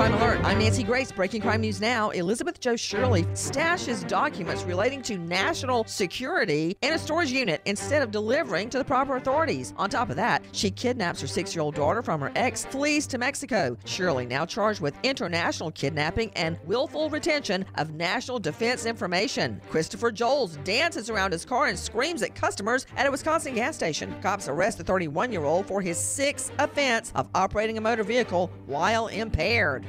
Crime Alert. I'm Nancy Grace. Breaking crime news now. Elizabeth Jo Shirley stashes documents relating to national security in a storage unit instead of delivering to the proper authorities. On top of that, she kidnaps her six year old daughter from her ex, flees to Mexico. Shirley now charged with international kidnapping and willful retention of national defense information. Christopher Joels dances around his car and screams at customers at a Wisconsin gas station. Cops arrest the 31 year old for his sixth offense of operating a motor vehicle while impaired.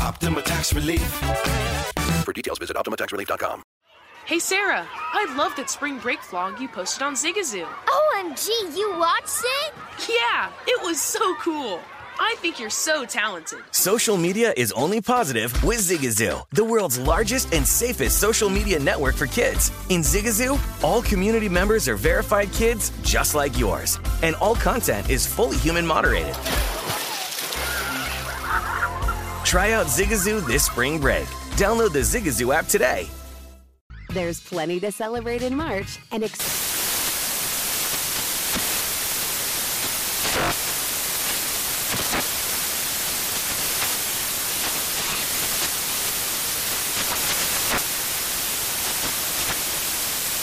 Optima Tax Relief. For details, visit OptimaTaxRelief.com. Hey Sarah, I loved that spring break vlog you posted on Zigazoo. OMG, you watched it? Yeah, it was so cool. I think you're so talented. Social media is only positive with Zigazoo, the world's largest and safest social media network for kids. In Zigazoo, all community members are verified kids just like yours, and all content is fully human moderated. Try out Zigazoo this spring break. Download the Zigazoo app today. There's plenty to celebrate in March and ex-